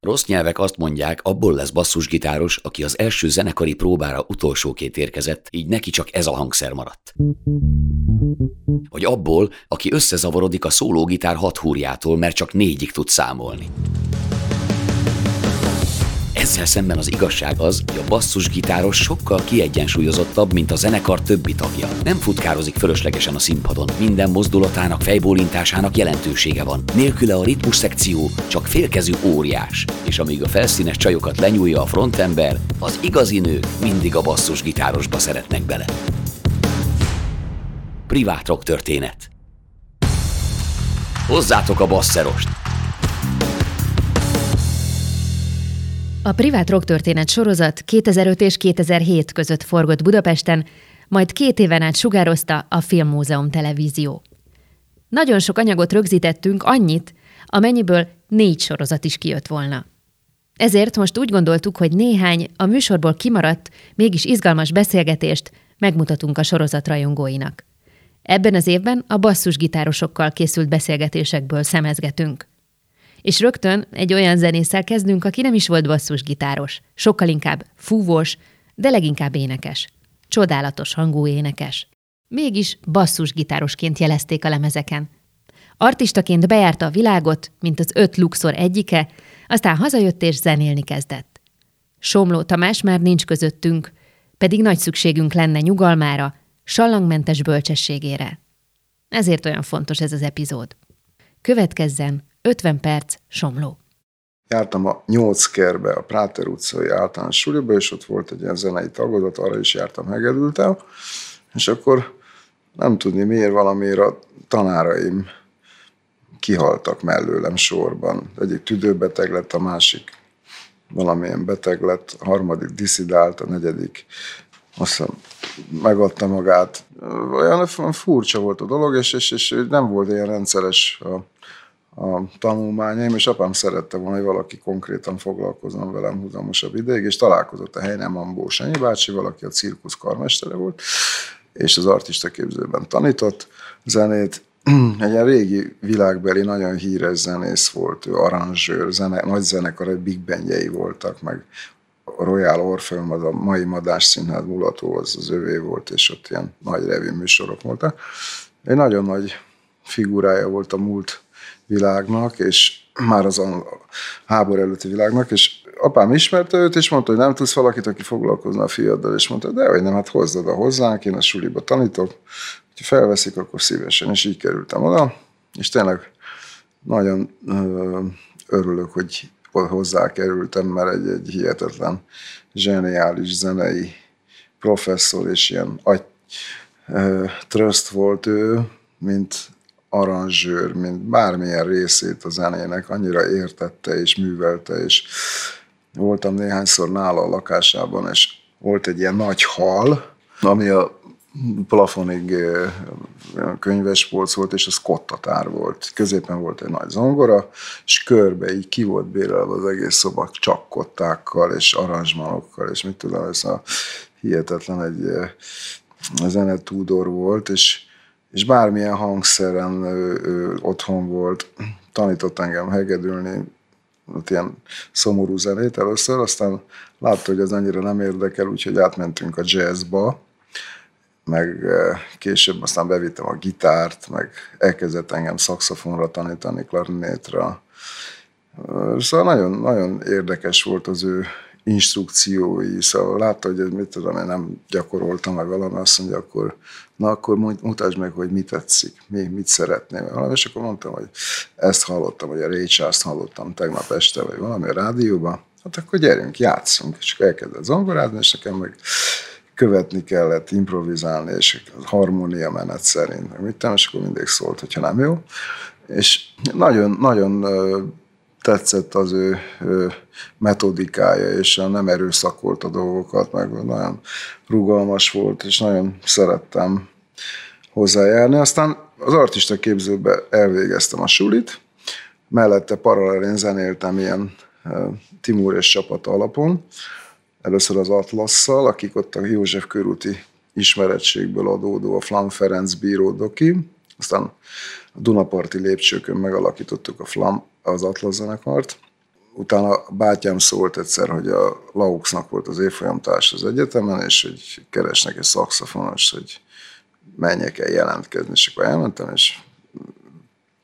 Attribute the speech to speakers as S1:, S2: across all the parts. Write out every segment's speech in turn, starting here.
S1: Rossz nyelvek azt mondják, abból lesz basszusgitáros, aki az első zenekari próbára utolsóként érkezett, így neki csak ez a hangszer maradt. Vagy abból, aki összezavarodik a szólógitár hat húrjától, mert csak négyig tud számolni. Ezzel szemben az igazság az, hogy a basszusgitáros sokkal kiegyensúlyozottabb, mint a zenekar többi tagja. Nem futkározik fölöslegesen a színpadon, minden mozdulatának, fejbólintásának jelentősége van. Nélküle a ritmus szekció csak félkezű óriás, és amíg a felszínes csajokat lenyúlja a frontember, az igazi nők mindig a basszusgitárosba szeretnek bele. Privát rock történet. Hozzátok a basszerost!
S2: A privát rocktörténet sorozat 2005 és 2007 között forgott Budapesten, majd két éven át sugározta a Filmmúzeum televízió. Nagyon sok anyagot rögzítettünk, annyit, amennyiből négy sorozat is kijött volna. Ezért most úgy gondoltuk, hogy néhány a műsorból kimaradt, mégis izgalmas beszélgetést megmutatunk a sorozat rajongóinak. Ebben az évben a basszusgitárosokkal készült beszélgetésekből szemezgetünk. És rögtön egy olyan zenésszel kezdünk, aki nem is volt basszusgitáros, sokkal inkább fúvós, de leginkább énekes. Csodálatos hangú énekes. Mégis basszusgitárosként jelezték a lemezeken. Artistaként bejárta a világot, mint az öt luxor egyike, aztán hazajött és zenélni kezdett. Somló Tamás már nincs közöttünk, pedig nagy szükségünk lenne nyugalmára, sallangmentes bölcsességére. Ezért olyan fontos ez az epizód. Következzen 50 perc Somló.
S3: Jártam a nyolc kerbe, a Práter utcai általános suliba, és ott volt egy ilyen zenei tagozat, arra is jártam, hegedültem, és akkor nem tudni miért valamiért a tanáraim kihaltak mellőlem sorban. Egyik tüdőbeteg lett, a másik valamilyen beteg lett, a harmadik diszidált, a negyedik azt hiszem megadta magát. Olyan furcsa volt a dolog, és, és, és nem volt ilyen rendszeres a a tanulmányaim, és apám szerette volna, hogy valaki konkrétan foglalkozzon velem húzamosabb ideig, és találkozott a helyen Ambó Sanyi bácsi, valaki a cirkusz karmestere volt, és az artista képzőben tanított zenét. Egy ilyen régi világbeli, nagyon híres zenész volt, ő aranzsőr, zene, nagy zenekar, egy big bandjei voltak, meg a Royal Orpheum, az a mai Madás Színház mulató, az az övé volt, és ott ilyen nagy revű műsorok voltak. Egy nagyon nagy figurája volt a múlt világnak, és már az a háború előtti világnak, és apám ismerte őt, és mondta, hogy nem tudsz valakit, aki foglalkozna a fiaddal, és mondta, de hogy nem, hát hozd oda hozzánk, én a suliba tanítok, ha felveszik, akkor szívesen, és így kerültem oda, és tényleg nagyon örülök, hogy hozzá kerültem, mert egy, egy hihetetlen, zseniális zenei professzor, és ilyen agy, tröszt volt ő, mint aranzsőr, mint bármilyen részét a zenének annyira értette és művelte, és voltam néhányszor nála a lakásában, és volt egy ilyen nagy hal, ami a plafonig könyvespolc volt, és az kottatár volt. Középen volt egy nagy zongora, és körbe így ki volt bérelve az egész szoba csak kottákkal, és aranzsmanokkal, és mit tudom, ez a hihetetlen egy zenetúdor volt, és és bármilyen hangszeren ő, ő otthon volt, tanított engem hegedülni, ott ilyen szomorú zenét először, aztán látta, hogy ez annyira nem érdekel, úgyhogy átmentünk a jazzba, meg később aztán bevittem a gitárt, meg elkezdett engem szakszofonra tanítani, klarinétra. Szóval nagyon, nagyon érdekes volt az ő instrukciói, szóval látta, hogy mit tudom, én nem gyakoroltam, meg valami, azt mondja, akkor na akkor mutasd meg, hogy mit tetszik, mi, mit szeretném. Valami, és akkor mondtam, hogy ezt hallottam, vagy a Ray hallottam tegnap este, vagy valami a rádióban, hát akkor gyerünk, játszunk. És akkor elkezdett zongorázni, és nekem meg követni kellett, improvizálni, és harmónia menet szerint, mit és akkor mindig szólt, hogyha nem jó. És nagyon, nagyon tetszett az ő, ő metodikája, és nem erőszakolt a dolgokat, meg nagyon rugalmas volt, és nagyon szerettem hozzájárni. Aztán az artista képzőbe elvégeztem a sulit, mellette paralelén zenéltem ilyen Timur és csapata alapon, először az Atlasszal, akik ott a József körúti ismerettségből adódó a Flam Ferenc bíró doki, aztán a Dunaparti lépcsőkön megalakítottuk a Flam, az Atlas zenekart, utána a bátyám szólt egyszer, hogy a Lauxnak volt az évfolyamtárs az egyetemen, és hogy keresnek egy szakszafonos, hogy menjek el jelentkezni, és akkor elmentem, és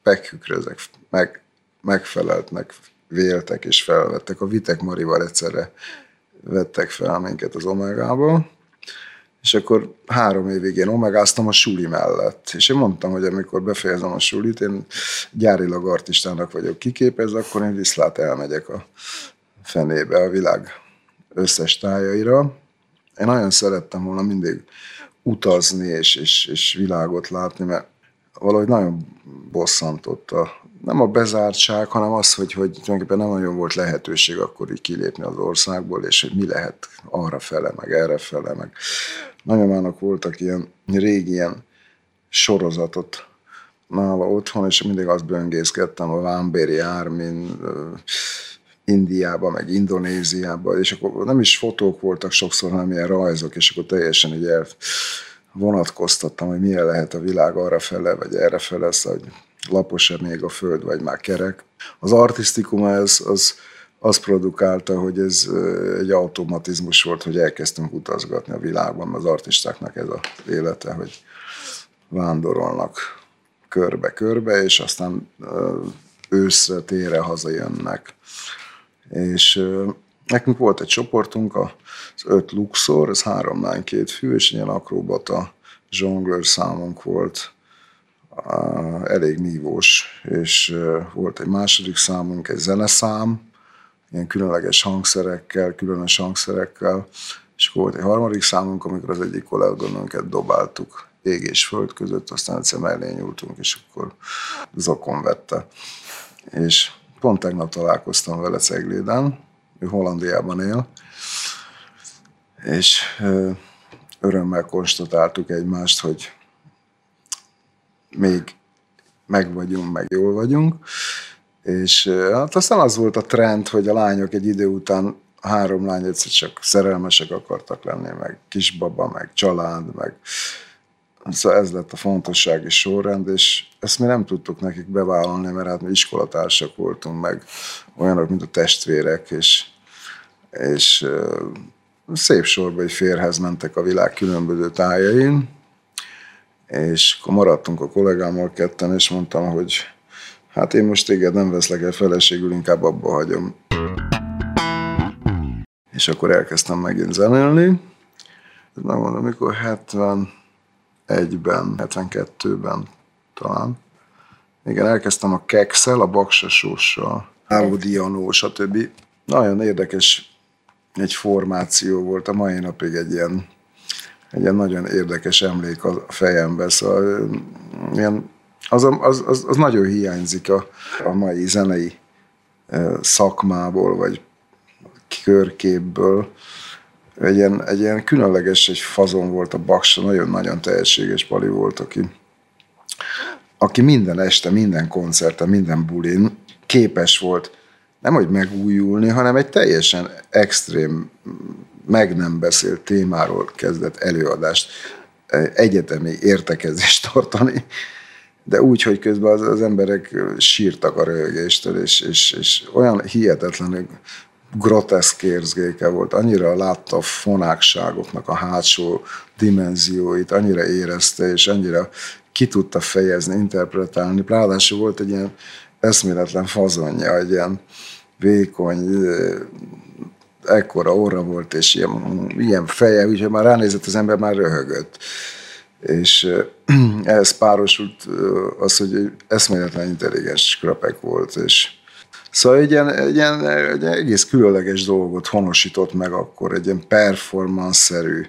S3: meghükrözek, meg, megfeleltnek, véltek és felvettek. A Vitek Marival egyszerre vettek fel minket az Omegából, és akkor három évig én omegáztam a suli mellett. És én mondtam, hogy amikor befejezem a sulit, én gyárilag artistának vagyok kiképezve, akkor én viszlát elmegyek a fenébe, a világ összes tájaira. Én nagyon szerettem volna mindig utazni és, és, és világot látni, mert valahogy nagyon bosszantott a, nem a bezártság, hanem az, hogy, hogy tulajdonképpen nem nagyon volt lehetőség akkor így kilépni az országból, és hogy mi lehet arra fele, meg erre fele, meg nagyomának voltak ilyen régi ilyen sorozatot nála otthon, és mindig azt böngészkedtem a Vámbéri Ármin, Indiába, meg Indonéziába, és akkor nem is fotók voltak sokszor, hanem ilyen rajzok, és akkor teljesen így el vonatkoztattam, hogy milyen lehet a világ arra fele, vagy erre fele, szóval, hogy lapos-e még a föld, vagy már kerek. Az artisztikum az, az, az produkálta, hogy ez egy automatizmus volt, hogy elkezdtünk utazgatni a világban, az artistáknak ez az élete, hogy vándorolnak körbe-körbe, és aztán őszre, tére hazajönnek. És nekünk volt egy csoportunk, az öt luxor, ez három lány, két fű, és ilyen akrobata zsonglőr számunk volt, elég nívós, és volt egy második számunk, egy zeneszám, ilyen különleges hangszerekkel, különös hangszerekkel, és akkor volt egy harmadik számunk, amikor az egyik kolléganőnket dobáltuk ég és föld között, aztán egyszer mellé nyúltunk, és akkor zokon vette. És pont tegnap találkoztam vele Cegléden, ő Hollandiában él, és örömmel konstatáltuk egymást, hogy még meg vagyunk, meg jól vagyunk, és hát aztán az volt a trend, hogy a lányok egy idő után három lány egyszer csak szerelmesek akartak lenni, meg kisbaba, meg család, meg Szóval ez lett a fontossági sorrend, és ezt mi nem tudtuk nekik bevállalni, mert hát mi iskolatársak voltunk, meg olyanok, mint a testvérek, és, és szép sorba egy férhez mentek a világ különböző tájain, és akkor maradtunk a kollégámmal ketten, és mondtam, hogy hát én most téged nem veszlek el feleségül, inkább abba hagyom. És akkor elkezdtem megint zenélni. Megmondom, amikor 71-ben, 72-ben talán. Igen, elkezdtem a kekszel, a baksasóssal, Áudianó, stb. Nagyon érdekes egy formáció volt, a mai napig egy ilyen, egy ilyen nagyon érdekes emlék a fejemben, szóval ilyen, az, az, az, az nagyon hiányzik a, a mai zenei szakmából, vagy körképből. Egy ilyen, egy ilyen különleges, egy fazon volt a Baksa, nagyon-nagyon tehetséges pali volt, aki, aki minden este, minden koncerten, minden bulin képes volt nem hogy megújulni, hanem egy teljesen extrém, meg nem beszélt témáról kezdett előadást, egyetemi értekezést tartani, de úgy, hogy közben az, az emberek sírtak a röhögéstől, és, és, és olyan hihetetlenül groteszk érzéke volt, annyira látta a fonákságoknak a hátsó dimenzióit, annyira érezte, és annyira ki tudta fejezni, interpretálni. Ráadásul volt egy ilyen eszméletlen fazonja, egy ilyen vékony, ekkora orra volt, és ilyen, ilyen feje, úgyhogy már ránézett az ember, már röhögött. És ehhez párosult az, hogy eszméletlen intelligens krapek volt, és Szóval egy ilyen, egy ilyen, egy egész különleges dolgot honosított meg akkor, egy ilyen performance-szerű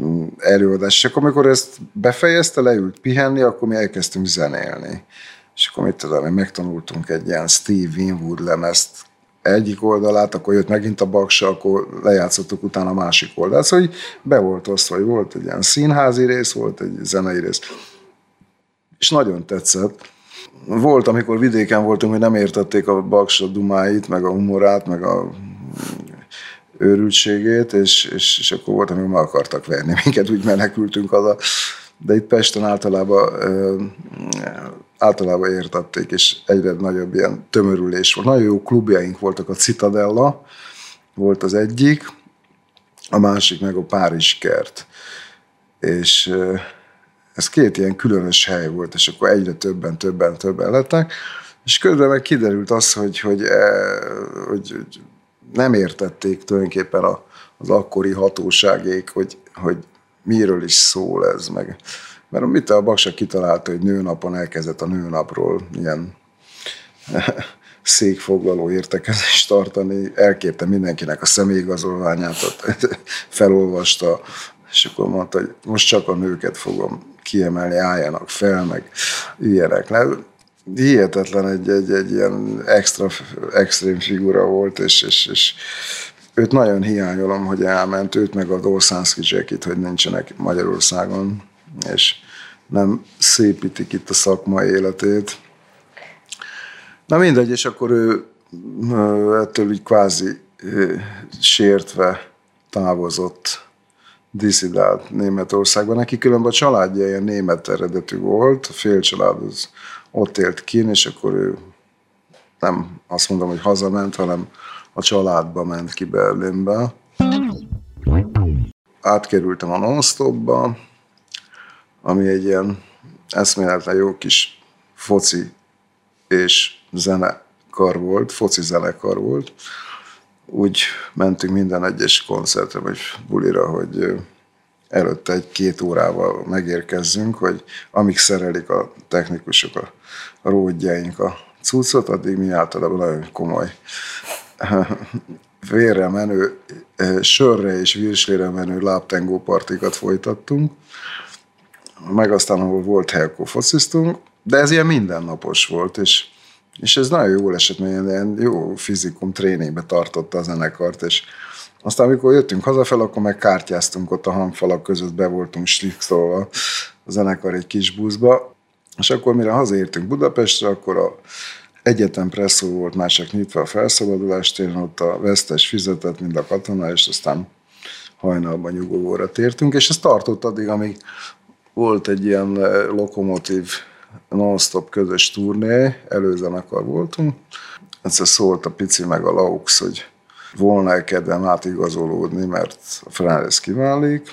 S3: mm, előadás. És akkor, amikor ezt befejezte, leült pihenni, akkor mi elkezdtünk zenélni. És akkor mit tudom, megtanultunk egy ilyen Steve Winwood lemezt egyik oldalát, akkor jött megint a baksa, akkor lejátszottuk utána a másik oldalt. Szóval be volt osztva, hogy volt egy ilyen színházi rész, volt egy zenei rész. És nagyon tetszett. Volt, amikor vidéken voltunk, hogy nem értették a baksa dumáit, meg a humorát, meg a őrültségét, és, és, és akkor volt, amikor meg akartak verni minket, úgy menekültünk haza. De itt Pesten általában általában értették, és egyre nagyobb ilyen tömörülés volt. Nagyon jó klubjaink voltak, a Citadella volt az egyik, a másik meg a Párizs kert. És ez két ilyen különös hely volt, és akkor egyre többen, többen, többen lettek, és közben meg kiderült az, hogy, hogy, hogy, hogy nem értették tulajdonképpen a, az akkori hatóságék, hogy, hogy miről is szól ez, meg mert mit a Baksa kitalálta, hogy nőnapon elkezdett a nőnapról ilyen székfoglaló értekezést tartani, elkérte mindenkinek a személyigazolványát, felolvasta, és akkor mondta, hogy most csak a nőket fogom kiemelni, álljanak fel, meg ilyenek le. Hihetetlen egy, egy, egy ilyen extra, extrém figura volt, és, és, és őt nagyon hiányolom, hogy elment, őt meg a Dorszánszki Jackit, hogy nincsenek Magyarországon, és nem szépítik itt a szakmai életét. Na mindegy, és akkor ő ettől így kvázi sértve távozott, diszidált Németországban. Neki különben a családja ilyen német eredetű volt, a fél család az ott élt kín, és akkor ő nem azt mondom, hogy hazament, hanem a családba ment ki Berlinbe. Átkerültem a non ami egy ilyen eszméletlen jó kis foci és zenekar volt, foci zenekar volt. Úgy mentünk minden egyes koncertre vagy bulira, hogy előtte egy-két órával megérkezzünk, hogy amíg szerelik a technikusok, a, a ródjaink a cuccot, addig mi általában nagyon komoly vérre menő, sörre és virslére menő láptengó partikat folytattunk meg aztán, ahol volt hely, akkor fociztunk, de ez ilyen mindennapos volt, és, és ez nagyon jól esett, mert ilyen jó fizikum tréningbe tartotta a zenekart, és aztán, amikor jöttünk hazafel, akkor meg kártyáztunk ott a hangfalak között, be voltunk slikszolva a zenekar egy kis buszba, és akkor mire hazaértünk Budapestre, akkor a egyetem presszó volt már csak nyitva a felszabadulást, én ott a vesztes fizetett, mint a katona, és aztán hajnalban nyugovóra tértünk, és ez tartott addig, amíg volt egy ilyen eh, lokomotív non-stop közös turné, előzenekar voltunk. Egyszer szólt a Pici meg a Laux, hogy volna-e kedvem átigazolódni, mert a Fernández kiválik,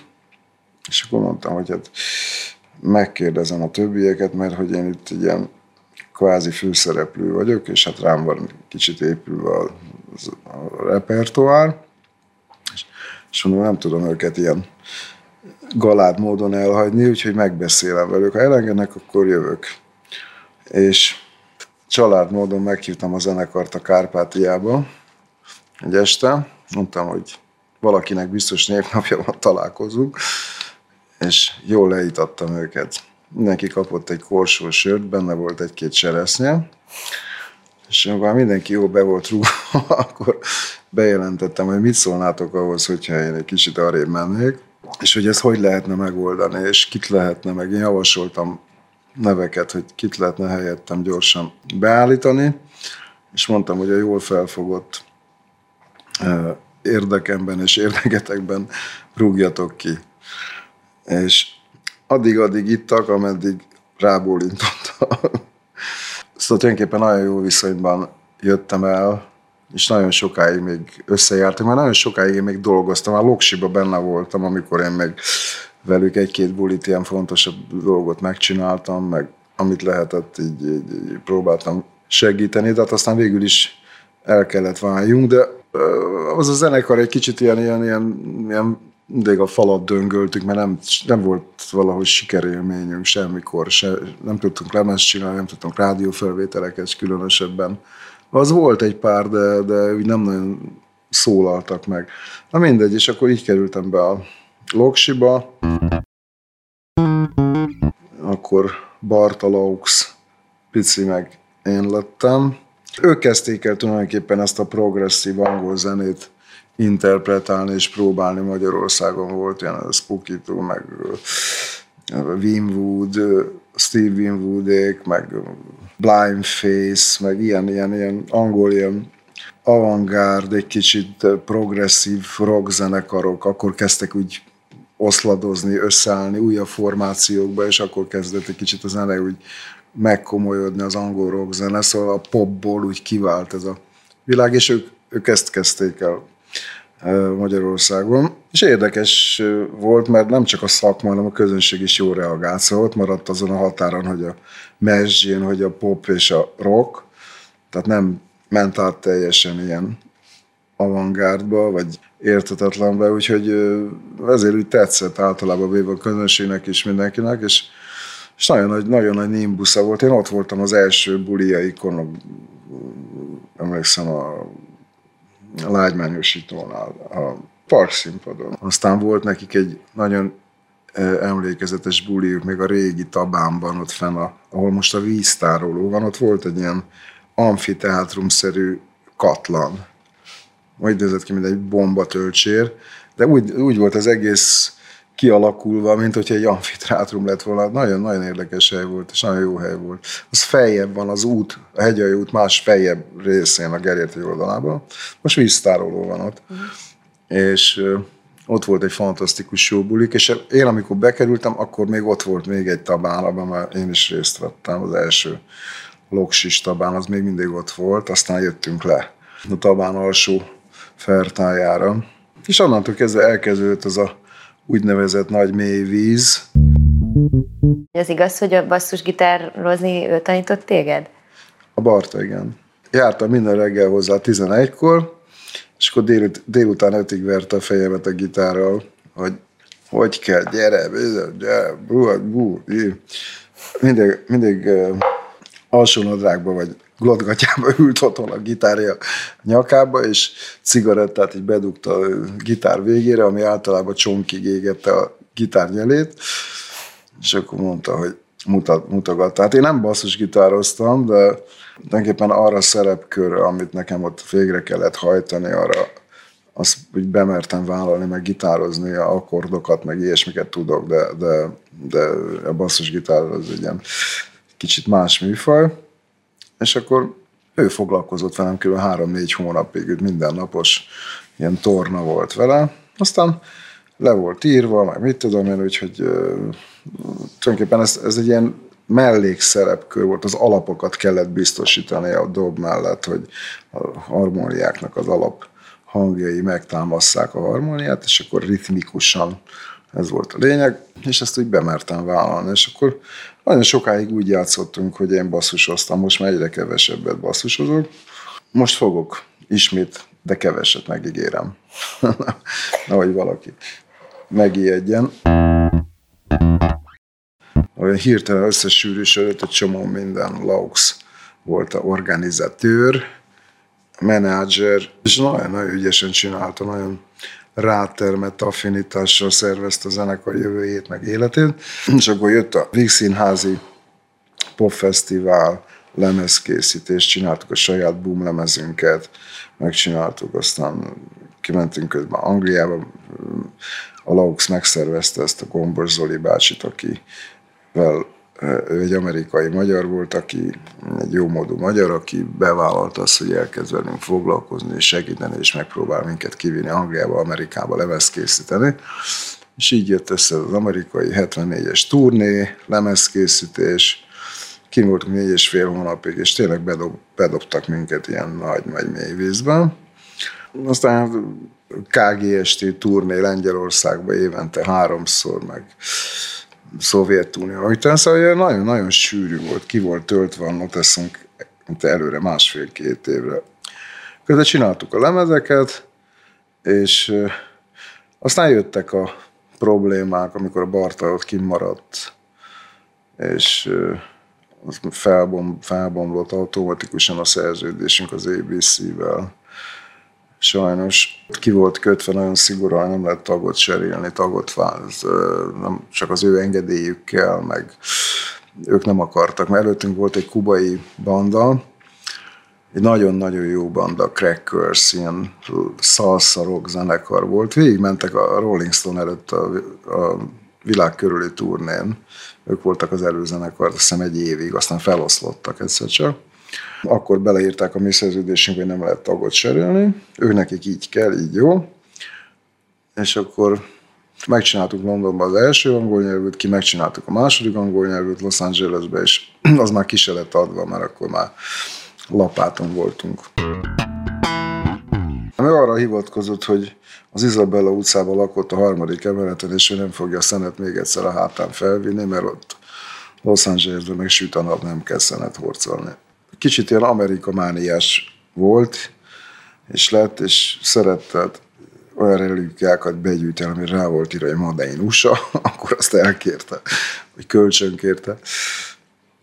S3: és akkor mondtam, hogy hát megkérdezem a többieket, mert hogy én itt ilyen kvázi főszereplő vagyok, és hát rám van kicsit épülve a, a repertoár, és, és mondom, nem tudom őket ilyen galád módon elhagyni, úgyhogy megbeszélem velük. Ha elengednek, akkor jövök. És család módon meghívtam a zenekart a Kárpátiába egy este. Mondtam, hogy valakinek biztos névnapja van, találkozunk. És jól leítattam őket. Mindenki kapott egy korsó sört, benne volt egy-két cseresznye. És amikor mindenki jó be volt rúgva, akkor bejelentettem, hogy mit szólnátok ahhoz, hogyha én egy kicsit arrébb mennék és hogy ezt hogy lehetne megoldani, és kit lehetne meg. Én javasoltam neveket, hogy kit lehetne helyettem gyorsan beállítani, és mondtam, hogy a jól felfogott érdekemben és érdeketekben rúgjatok ki. És addig-addig ittak, ameddig rábólintottak. Szóval tulajdonképpen nagyon jó viszonyban jöttem el és nagyon sokáig még összejártunk, mert nagyon sokáig én még dolgoztam, már Loksiba benne voltam, amikor én meg velük egy-két bulit, ilyen fontosabb dolgot megcsináltam, meg amit lehetett, így, így, így próbáltam segíteni, tehát aztán végül is el kellett váljunk, de az a zenekar egy kicsit ilyen, ilyen, ilyen, ilyen mindig a falat döngöltük, mert nem, nem volt valahogy sikerélményünk semmikor, se, nem tudtunk lemezt csinálni, nem tudtunk rádiófelvételeket különösebben az volt egy pár, de, de úgy nem nagyon szólaltak meg. Na mindegy, és akkor így kerültem be a Loksiba. Akkor Bartalaux, Pici meg én lettem. Ők kezdték el tulajdonképpen ezt a progresszív angol zenét interpretálni és próbálni Magyarországon volt ilyen a Spooky meg Winwood, Steve Winwoodék, meg Blind Face, meg ilyen, ilyen, ilyen angol, ilyen avantgárd, egy kicsit progresszív rock zenekarok, akkor kezdtek úgy oszladozni, összeállni újabb formációkba, és akkor kezdett egy kicsit a zene úgy megkomolyodni az angol rock zene, szóval a popból úgy kivált ez a világ, és ők, ők ezt kezdték el Magyarországon. És érdekes volt, mert nem csak a szakma, hanem a közönség is jó reagált, szóval ott maradt azon a határon, hogy a mezsgén, hogy a pop és a rock, tehát nem ment át teljesen ilyen avantgárdba, vagy értetetlenbe, úgyhogy ezért úgy tetszett általában véve a közönségnek és mindenkinek, és, és nagyon nagy, nagyon nagy nimbusza volt. Én ott voltam az első buliaikon, emlékszem a a lágymányosítónál, a parkszínpadon. Aztán volt nekik egy nagyon emlékezetes buliuk, még a régi Tabánban, ott fenn, a, ahol most a víztároló van, ott volt egy ilyen amfiteátrumszerű katlan. Majd nézett ki, mint egy bombatölcsér, de úgy, úgy volt az egész kialakulva, mint hogyha egy amfiteátrum lett volna. Nagyon-nagyon érdekes hely volt, és nagyon jó hely volt. Az feljebb van az út, a hegyai út más feljebb részén a Gerérti oldalában. Most víztároló van ott. Mm. És ott volt egy fantasztikus jó bulik, és én amikor bekerültem, akkor még ott volt még egy tabán, abban már én is részt vettem, az első loksis tabán, az még mindig ott volt, aztán jöttünk le a tabán alsó fertájára. És onnantól kezdve elkezdődött az a úgynevezett nagy mély víz.
S2: Ez igaz, hogy a basszusgitározni ő tanított téged?
S3: A Barta, igen. Jártam minden reggel hozzá 11-kor, és akkor dél, délután ötig verte a fejemet a gitárral, hogy hogy kell, gyere, gyere, bú, bú, mindig, mindig uh, alsó nadrágba vagy glotgatjába ült otthon a gitárja nyakába, és cigarettát így bedugta a gitár végére, ami általában csonkig égette a gitár nyelét, és akkor mondta, hogy mutat, mutogat. Tehát én nem basszusgitároztam, de tulajdonképpen arra a szerepkörre, amit nekem ott végre kellett hajtani, arra azt úgy bemertem vállalni, meg gitározni, a akkordokat, meg ilyesmiket tudok, de, de, de a basszusgitár az egy ilyen kicsit más műfaj és akkor ő foglalkozott velem kb. három-négy hónapig, minden napos ilyen torna volt vele. Aztán le volt írva, meg mit tudom én, úgyhogy uh, tulajdonképpen ez, ez egy ilyen mellékszerepkör volt, az alapokat kellett biztosítani a dob mellett, hogy a harmóniáknak az alap hangjai megtámasszák a harmóniát, és akkor ritmikusan ez volt a lényeg, és ezt úgy bemertem vállalni, és akkor nagyon sokáig úgy játszottunk, hogy én basszusoztam, most már egyre kevesebbet basszusozok. Most fogok ismét, de keveset megígérem. Ahogy valaki megijedjen. Olyan hirtelen összesűrűsödött egy csomó minden. Laux volt a organizatőr, menedzser, és nagyon-nagyon ügyesen csinálta, nagyon rátermett affinitással szervezte a zenekar jövőjét, meg életét. És akkor jött a Víg Színházi Popfesztivál, lemezkészítés, csináltuk a saját boom lemezünket, megcsináltuk, aztán kimentünk közben Angliába, a Laux megszervezte ezt a Gombor Zoli bácsit, akivel ő egy amerikai magyar volt, aki egy jó módú magyar, aki bevállalta azt, hogy elkezd velünk foglalkozni és segíteni, és megpróbál minket kivinni Angliába, Amerikába lemez készíteni. És így jött össze az amerikai 74-es turné, lemezkészítés, kim voltunk négy és fél hónapig, és tényleg bedob, bedobtak minket ilyen nagy, nagy mély vízben. Aztán KGST turné Lengyelországba évente háromszor, meg Szovjetunió. Utána szóval nagyon-nagyon sűrű volt, ki volt töltve a noteszünk mint előre másfél-két évre. Közben csináltuk a lemezeket, és aztán jöttek a problémák, amikor a Barta ott kimaradt, és felbom, felbomlott automatikusan a szerződésünk az ABC-vel sajnos ki volt kötve nagyon szigorúan, nem lehet tagot cserélni, tagot váz, nem csak az ő engedélyükkel, meg ők nem akartak, mert előttünk volt egy kubai banda, egy nagyon-nagyon jó banda, Crackers, ilyen salsa rock zenekar volt. Végigmentek a Rolling Stone előtt a, a világ körüli turnén. Ők voltak az előzenekar, azt hiszem egy évig, aztán feloszlottak egyszer csak. Akkor beleírták a mi szerződésünkbe, hogy nem lehet tagot cserélni. Ő nekik így kell, így jó. És akkor Megcsináltuk Londonban az első angol nyelvűt, ki megcsináltuk a második angol nyelvűt Los Angelesbe, és az már ki se lett adva, mert akkor már lapáton voltunk. Meg arra hivatkozott, hogy az Izabella utcában lakott a harmadik emeleten, és ő nem fogja a szenet még egyszer a hátán felvinni, mert ott Los Angelesben meg süt a nap, nem kell szenet horcolni. Kicsit ilyen amerikamániás volt, és lett, és szerette olyan relikviákat begyűjteni, ami rá volt írva, hogy Made in USA, akkor azt elkérte, vagy kölcsönkérte,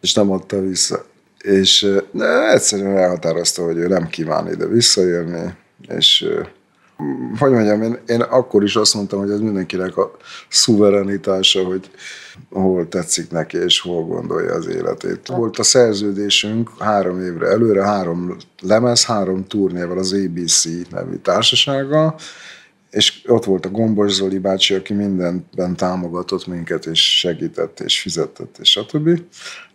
S3: és nem adta vissza. És ne, egyszerűen elhatározta, hogy ő nem kíván ide visszajönni, és hogy mondjam, én, én akkor is azt mondtam, hogy ez mindenkinek a szuverenitása, hogy hol tetszik neki, és hol gondolja az életét. Volt a szerződésünk három évre előre, három lemez, három turnéval az ABC nevű társasággal, és ott volt a Gombos Zoli bácsi, aki mindenben támogatott minket, és segített, és fizetett, és stb.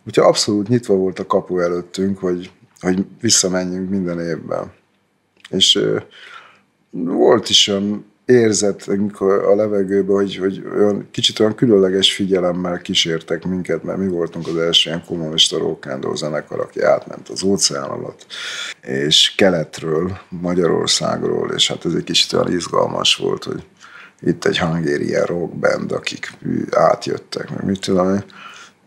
S3: Úgyhogy abszolút nyitva volt a kapu előttünk, hogy, hogy visszamenjünk minden évben. És volt is olyan érzet a levegőben, hogy, hogy olyan, kicsit olyan különleges figyelemmel kísértek minket, mert mi voltunk az első ilyen kommunista rock'n'roll zenekar, aki átment az óceán alatt, és keletről, Magyarországról, és hát ez egy kicsit olyan izgalmas volt, hogy itt egy hungarian rock band, akik átjöttek, meg mit tudom én,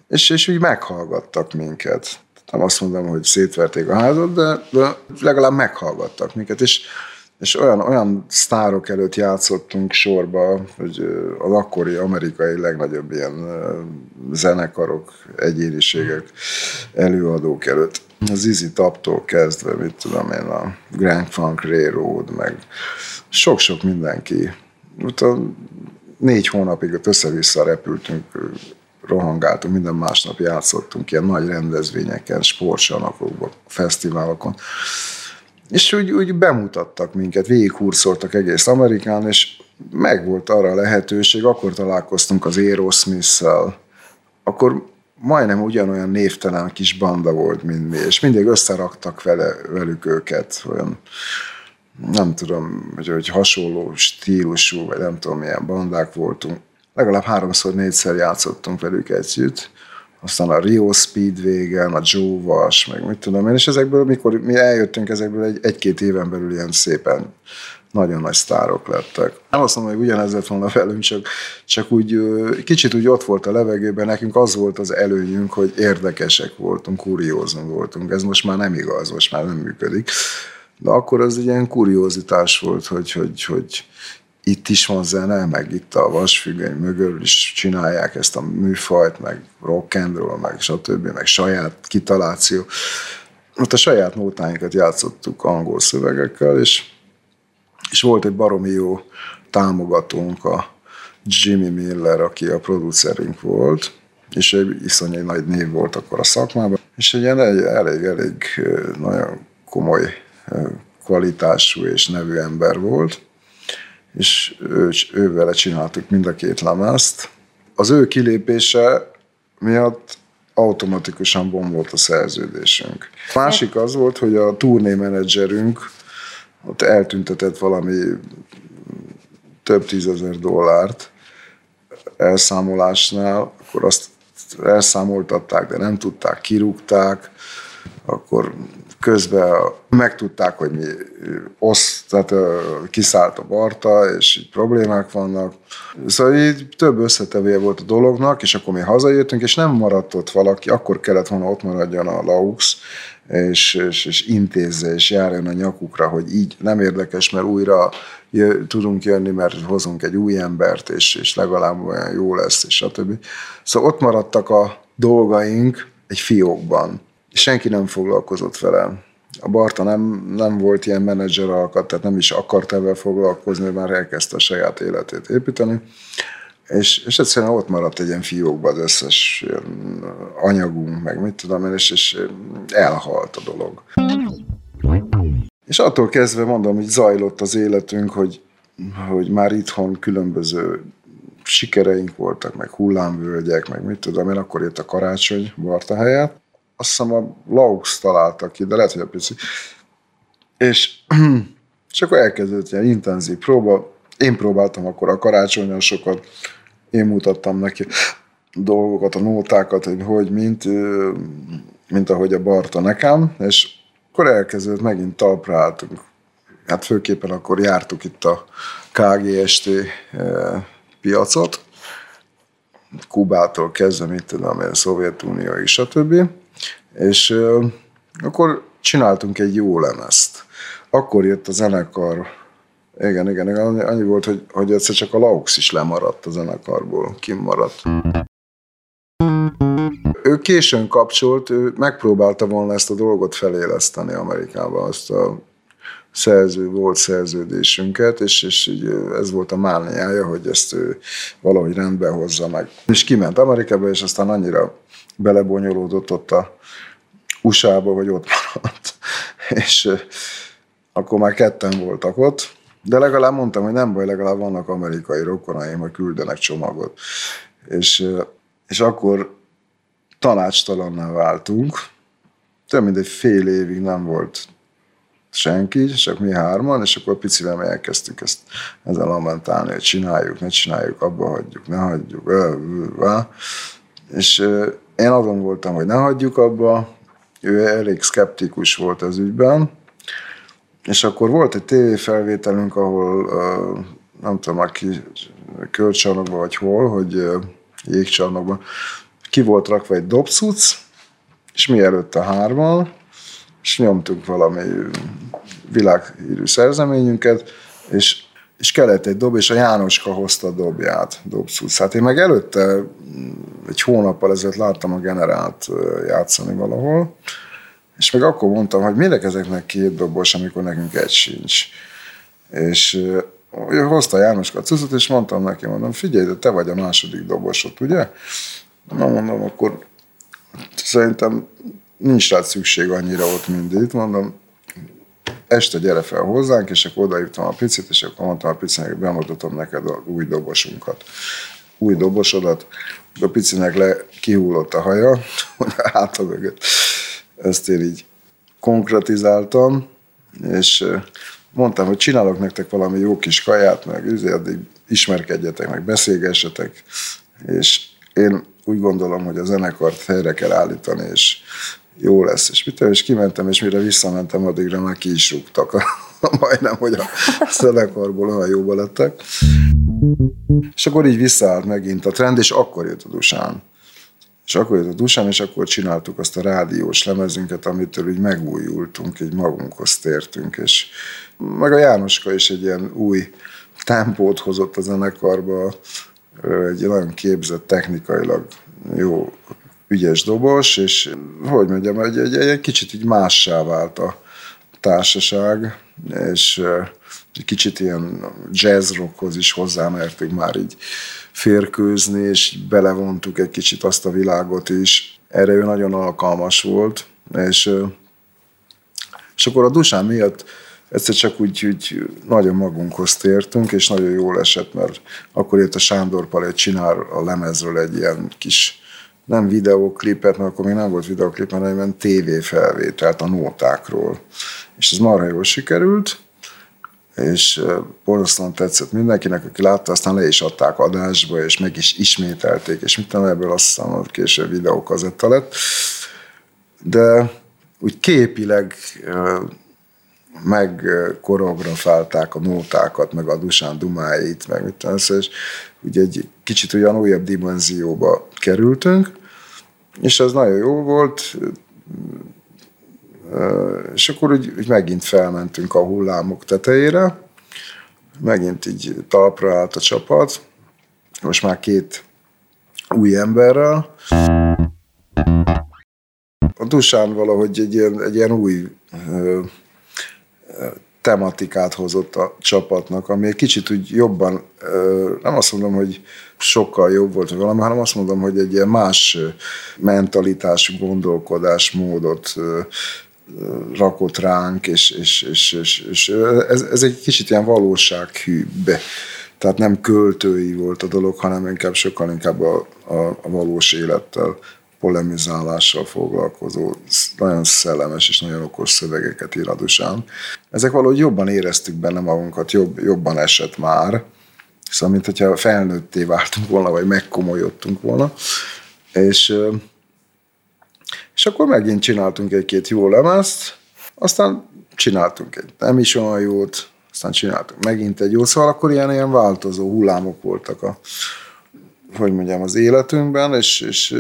S3: és, és úgy meghallgattak minket. Nem azt mondom, hogy szétverték a házat, de, de legalább meghallgattak minket, és és olyan, olyan sztárok előtt játszottunk sorba, hogy az akkori amerikai legnagyobb ilyen zenekarok, egyéniségek, előadók előtt. Az Easy Taptól kezdve, mit tudom én, a Grand Funk Railroad, meg sok-sok mindenki. Utána négy hónapig ott össze-vissza repültünk, rohangáltunk, minden másnap játszottunk ilyen nagy rendezvényeken, sportsanakokban, fesztiválokon. És úgy, úgy bemutattak minket, végighurcoltak egész Amerikán, és megvolt arra a lehetőség, akkor találkoztunk az Aerosmith-szel, akkor majdnem ugyanolyan névtelen kis banda volt, mint mi, és mindig összeraktak vele, velük őket, olyan nem tudom, hogy, hogy hasonló stílusú, vagy nem tudom, milyen bandák voltunk. Legalább háromszor, négyszer játszottunk velük együtt, aztán a Rio Speed végen, a Joe Vas, meg mit tudom én, és ezekből, mikor mi eljöttünk, ezekből egy, egy-két éven belül ilyen szépen nagyon nagy sztárok lettek. Nem azt mondom, hogy ugyanez lett volna velünk, csak, csak úgy kicsit úgy ott volt a levegőben, nekünk az volt az előnyünk, hogy érdekesek voltunk, kuriózunk voltunk. Ez most már nem igaz, most már nem működik. De akkor az egy ilyen kuriózitás volt, hogy, hogy, hogy itt is van zene, meg itt a vasfüggöny mögül is csinálják ezt a műfajt, meg rock and roll, meg stb., meg saját kitaláció. Ott a saját nótáinkat játszottuk angol szövegekkel, és, és volt egy baromi jó támogatónk, a Jimmy Miller, aki a producerünk volt, és egy iszonyai nagy név volt akkor a szakmában, és egy ilyen elég-elég nagyon komoly kvalitású és nevű ember volt, és ő, ővele csináltuk mind a két lemezt. Az ő kilépése miatt automatikusan bombolt a szerződésünk. A másik az volt, hogy a turné menedzserünk ott eltüntetett valami több tízezer dollárt elszámolásnál, akkor azt elszámoltatták, de nem tudták, kirúgták, akkor közben megtudták, hogy mi osz, tehát kiszállt a Barta, és így problémák vannak. Szóval így több összetevője volt a dolognak, és akkor mi hazajöttünk, és nem maradt ott valaki, akkor kellett volna ott maradjon a Laux, és, és, és intézze, és járjon a nyakukra, hogy így nem érdekes, mert újra jö, tudunk jönni, mert hozunk egy új embert, és, és legalább olyan jó lesz, és stb. Szóval ott maradtak a dolgaink egy fiókban senki nem foglalkozott vele. A Barta nem, nem volt ilyen menedzser alkat, tehát nem is akart ebben foglalkozni, már elkezdte a saját életét építeni. És, és egyszerűen ott maradt egy ilyen fiókban az összes anyagunk, meg mit tudom én, és, és elhalt a dolog. És attól kezdve mondom, hogy zajlott az életünk, hogy, hogy már itthon különböző sikereink voltak, meg hullámvölgyek, meg mit tudom én, akkor jött a karácsony Barta helyett, azt hiszem a Laux találta ki, de lehet, hogy a pici. És, és akkor elkezdődött ilyen intenzív próba, én próbáltam akkor a karácsonyon sokat, én mutattam neki dolgokat, a nótákat, hogy hogy, mint, mint ahogy a Barta nekem, és akkor elkezdődött, megint talpra álltunk. Hát főképpen akkor jártuk itt a KGST piacot, Kubától kezdve, mit tudom a Szovjetunió és a és akkor csináltunk egy jó lemezt. Akkor jött a zenekar, igen, igen, igen annyi volt, hogy, hogy egyszer csak a Laux is lemaradt a zenekarból, kimaradt. Ő későn kapcsolt, ő megpróbálta volna ezt a dolgot feléleszteni Amerikában, azt a szerző, volt szerződésünket, és, és így ez volt a mániája, hogy ezt ő valahogy rendbe hozza meg. És kiment Amerikába, és aztán annyira belebonyolódott ott a USA-ba, hogy ott maradt. és akkor már ketten voltak ott, de legalább mondtam, hogy nem baj, legalább vannak amerikai rokonaim, hogy küldenek csomagot. És, és akkor tanácstalanná váltunk. Több mint egy fél évig nem volt senki, csak mi hárman, és akkor picivel elkezdtük ezt ezzel lamentálni, hogy csináljuk, ne csináljuk, abba hagyjuk, ne hagyjuk. És én azon voltam, hogy ne hagyjuk abba, ő elég szkeptikus volt az ügyben, és akkor volt egy tévéfelvételünk, ahol nem tudom, aki kölcsarnokban vagy hol, hogy jégcsarnokban, ki volt rakva egy dobszuc, és mi előtt a hármal, és nyomtunk valami világhírű szerzeményünket, és, és kellett egy dob, és a Jánoska hozta a dobját, dobszuc. Hát én meg előtte egy hónappal ezelőtt láttam a generált játszani valahol, és meg akkor mondtam, hogy minek ezeknek két dobos, amikor nekünk egy sincs. És hozta Jánoska a cuccot, és mondtam neki, mondom, figyelj, de te vagy a második dobosod, ugye? Na mondom, akkor szerintem nincs rá szükség annyira ott, mint itt, mondom, este gyere fel hozzánk, és akkor odaírtam a picit, és akkor mondtam a picinek, bemutatom neked a új dobosunkat. Új dobosodat, a picinek le kihullott a haja, a mögött. Ezt én így konkretizáltam, és mondtam, hogy csinálok nektek valami jó kis kaját, meg addig ismerkedjetek, meg beszélgessetek, és én úgy gondolom, hogy a zenekart helyre kell állítani, és jó lesz. És mit és kimentem, és mire visszamentem, addigra már ki is rúgtak. Majdnem, hogy a zenekarból olyan jóba lettek. És akkor így visszaállt megint a trend, és akkor jött a Dusán. És akkor jött a Dusán, és akkor csináltuk azt a rádiós lemezünket, amitől úgy megújultunk, így magunkhoz tértünk, és meg a Jánoska is egy ilyen új tempót hozott a zenekarba, egy nagyon képzett, technikailag jó, ügyes dobos, és hogy mondjam, egy, egy, egy kicsit így mássá vált a társaság, és egy kicsit ilyen jazz rockhoz is hozzámertünk már így férkőzni, és belevontuk egy kicsit azt a világot is. Erre ő nagyon alkalmas volt, és, és akkor a Dusán miatt egyszer csak úgy, úgy nagyon magunkhoz tértünk, és nagyon jól esett, mert akkor jött a Sándor Palét csinál a lemezről egy ilyen kis nem videóklipet, mert akkor még nem volt videóklip, hanem ilyen tévéfelvételt a nótákról. És ez marha jól sikerült, és borzasztóan tetszett mindenkinek, aki látta, aztán le is adták adásba, és meg is ismételték, és mit ebből azt hiszem, hogy később videókazetta lett. De úgy képileg megkoreografálták a nótákat, meg a Dusán dumáit, meg mit tudom, szóval, és ugye egy kicsit olyan újabb dimenzióba kerültünk, és az nagyon jó volt, és akkor úgy, úgy megint felmentünk a hullámok tetejére, megint így talpra állt a csapat, most már két új emberrel. A Dusán valahogy egy ilyen, egy ilyen új tematikát hozott a csapatnak, ami egy kicsit úgy jobban, nem azt mondom, hogy sokkal jobb volt, valami, hanem azt mondom, hogy egy ilyen más mentalitású gondolkodásmódot rakott ránk, és, és, és, és, és ez, ez egy kicsit ilyen valósághűbb. Tehát nem költői volt a dolog, hanem inkább sokkal inkább a, a, a valós élettel polemizálással foglalkozó, nagyon szellemes és nagyon okos szövegeket ír a Dusán. Ezek valahogy jobban éreztük benne magunkat, jobb, jobban esett már, szóval mint hogyha felnőtté váltunk volna, vagy megkomolyodtunk volna. És, és akkor megint csináltunk egy-két jó lemezt, aztán csináltunk egy nem is olyan jót, aztán csináltunk megint egy jót, szóval akkor ilyen, ilyen változó hullámok voltak a, hogy mondjam, az életünkben, és, és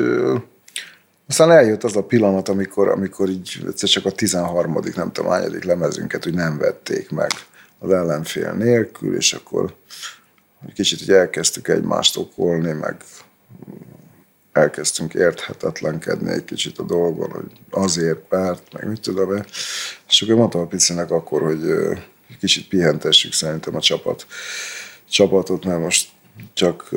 S3: aztán eljött az a pillanat, amikor, amikor így egyszer csak a 13. nem tudom, hányadik lemezünket úgy nem vették meg az ellenfél nélkül, és akkor kicsit így elkezdtük egymást okolni, meg elkezdtünk érthetetlenkedni egy kicsit a dolgon, hogy azért, mert, meg mit tudom én. És akkor mondtam a Picinek akkor, hogy kicsit pihentessük szerintem a csapat, csapatot, mert most csak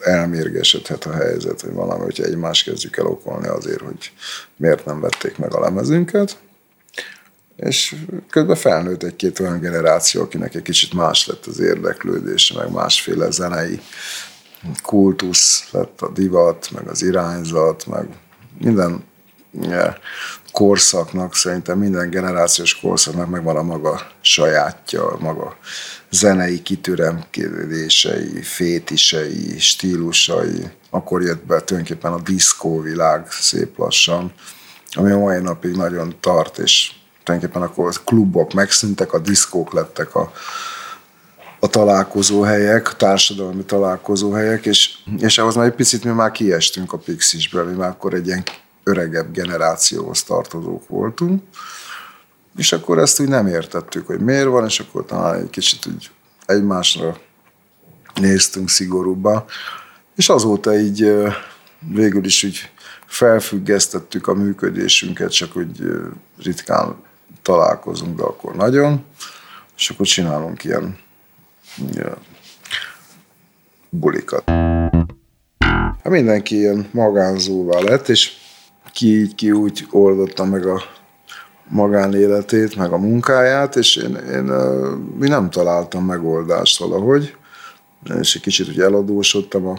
S3: elmérgesedhet a helyzet, hogy valami, hogyha egymást kezdjük el okolni azért, hogy miért nem vették meg a lemezünket. És közben felnőtt egy-két olyan generáció, akinek egy kicsit más lett az érdeklődése, meg másféle zenei kultusz lett a divat, meg az irányzat, meg minden korszaknak, szerintem minden generációs korszaknak megvan a maga sajátja, a maga zenei kitüremkedései, fétisei, stílusai. Akkor jött be tulajdonképpen a diszkó világ szép lassan, ami a mai napig nagyon tart, és tulajdonképpen akkor a klubok megszűntek, a diszkók lettek a, a találkozóhelyek, a társadalmi találkozóhelyek, és, és ahhoz már egy picit mi már kiestünk a Pixisből, mi már akkor egy ilyen öregebb generációhoz tartozók voltunk, és akkor ezt úgy nem értettük, hogy miért van, és akkor talán egy kicsit úgy egymásra néztünk szigorúbban, és azóta így végül is úgy felfüggesztettük a működésünket, csak úgy ritkán találkozunk, de akkor nagyon, és akkor csinálunk ilyen, ilyen bulikat. Hát mindenki ilyen magánzóvá lett, és ki így, ki úgy oldotta meg a magánéletét, meg a munkáját, és én, én mi nem találtam megoldást valahogy, és egy kicsit úgy eladósodtam a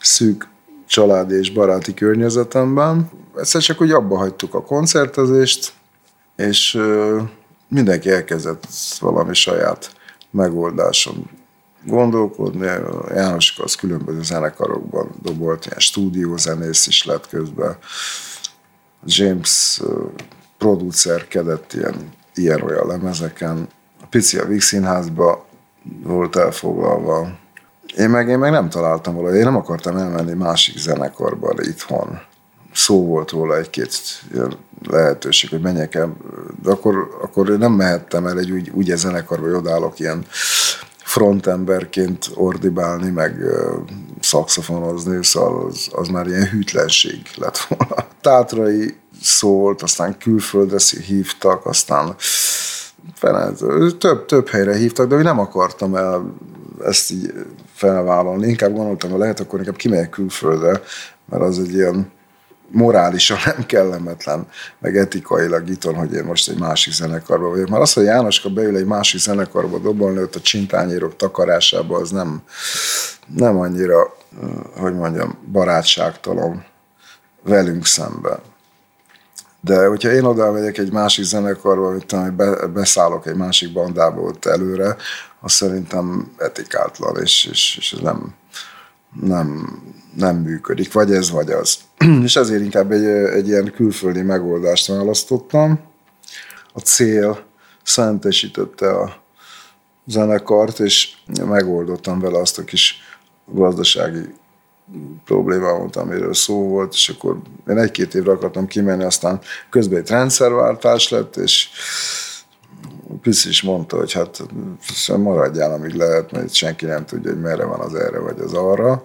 S3: szűk családi és baráti környezetemben. Egyszer csak úgy abba hagytuk a koncertezést, és mindenki elkezdett valami saját megoldáson gondolkodni. János az különböző zenekarokban dobolt, ilyen stúdiózenész is lett közben. James producerkedett ilyen, ilyen olyan lemezeken. A Pici a Víg Színházba volt elfoglalva. Én meg, én meg nem találtam volna, én nem akartam elmenni másik zenekarba itthon. Szó volt róla egy-két lehetőség, hogy menjek el, de akkor, akkor nem mehettem el egy úgy, úgy egy zenekarba, hogy odállok ilyen frontemberként ordibálni, meg szakszofonozni, szóval az, az már ilyen hűtlenség lett volna. Tátrai szólt, aztán külföldre hívtak, aztán több, több helyre hívtak, de hogy nem akartam el ezt így felvállalni. Inkább gondoltam, hogy lehet, akkor inkább kimegyek külföldre, mert az egy ilyen morálisan nem kellemetlen, meg etikailag itt hogy én most egy másik zenekarban vagyok. Már az, hogy Jánoska beül egy másik zenekarba dobolni ott a csintányérok takarásába, az nem, nem annyira, hogy mondjam, barátságtalan velünk szemben. De hogyha én oda megyek egy másik zenekarba, hogy tudom, be, beszállok egy másik bandába ott előre, az szerintem etikátlan, és, és, és nem, nem, nem működik. Vagy ez, vagy az. és ezért inkább egy, egy ilyen külföldi megoldást választottam. A cél szentesítette a zenekart, és megoldottam vele azt a kis gazdasági problémám volt, amiről szó volt, és akkor én egy-két évre akartam kimenni, aztán közben egy rendszerváltás lett, és Piszi is mondta, hogy hát maradjál, amíg lehet, mert senki nem tudja, hogy merre van az erre vagy az arra.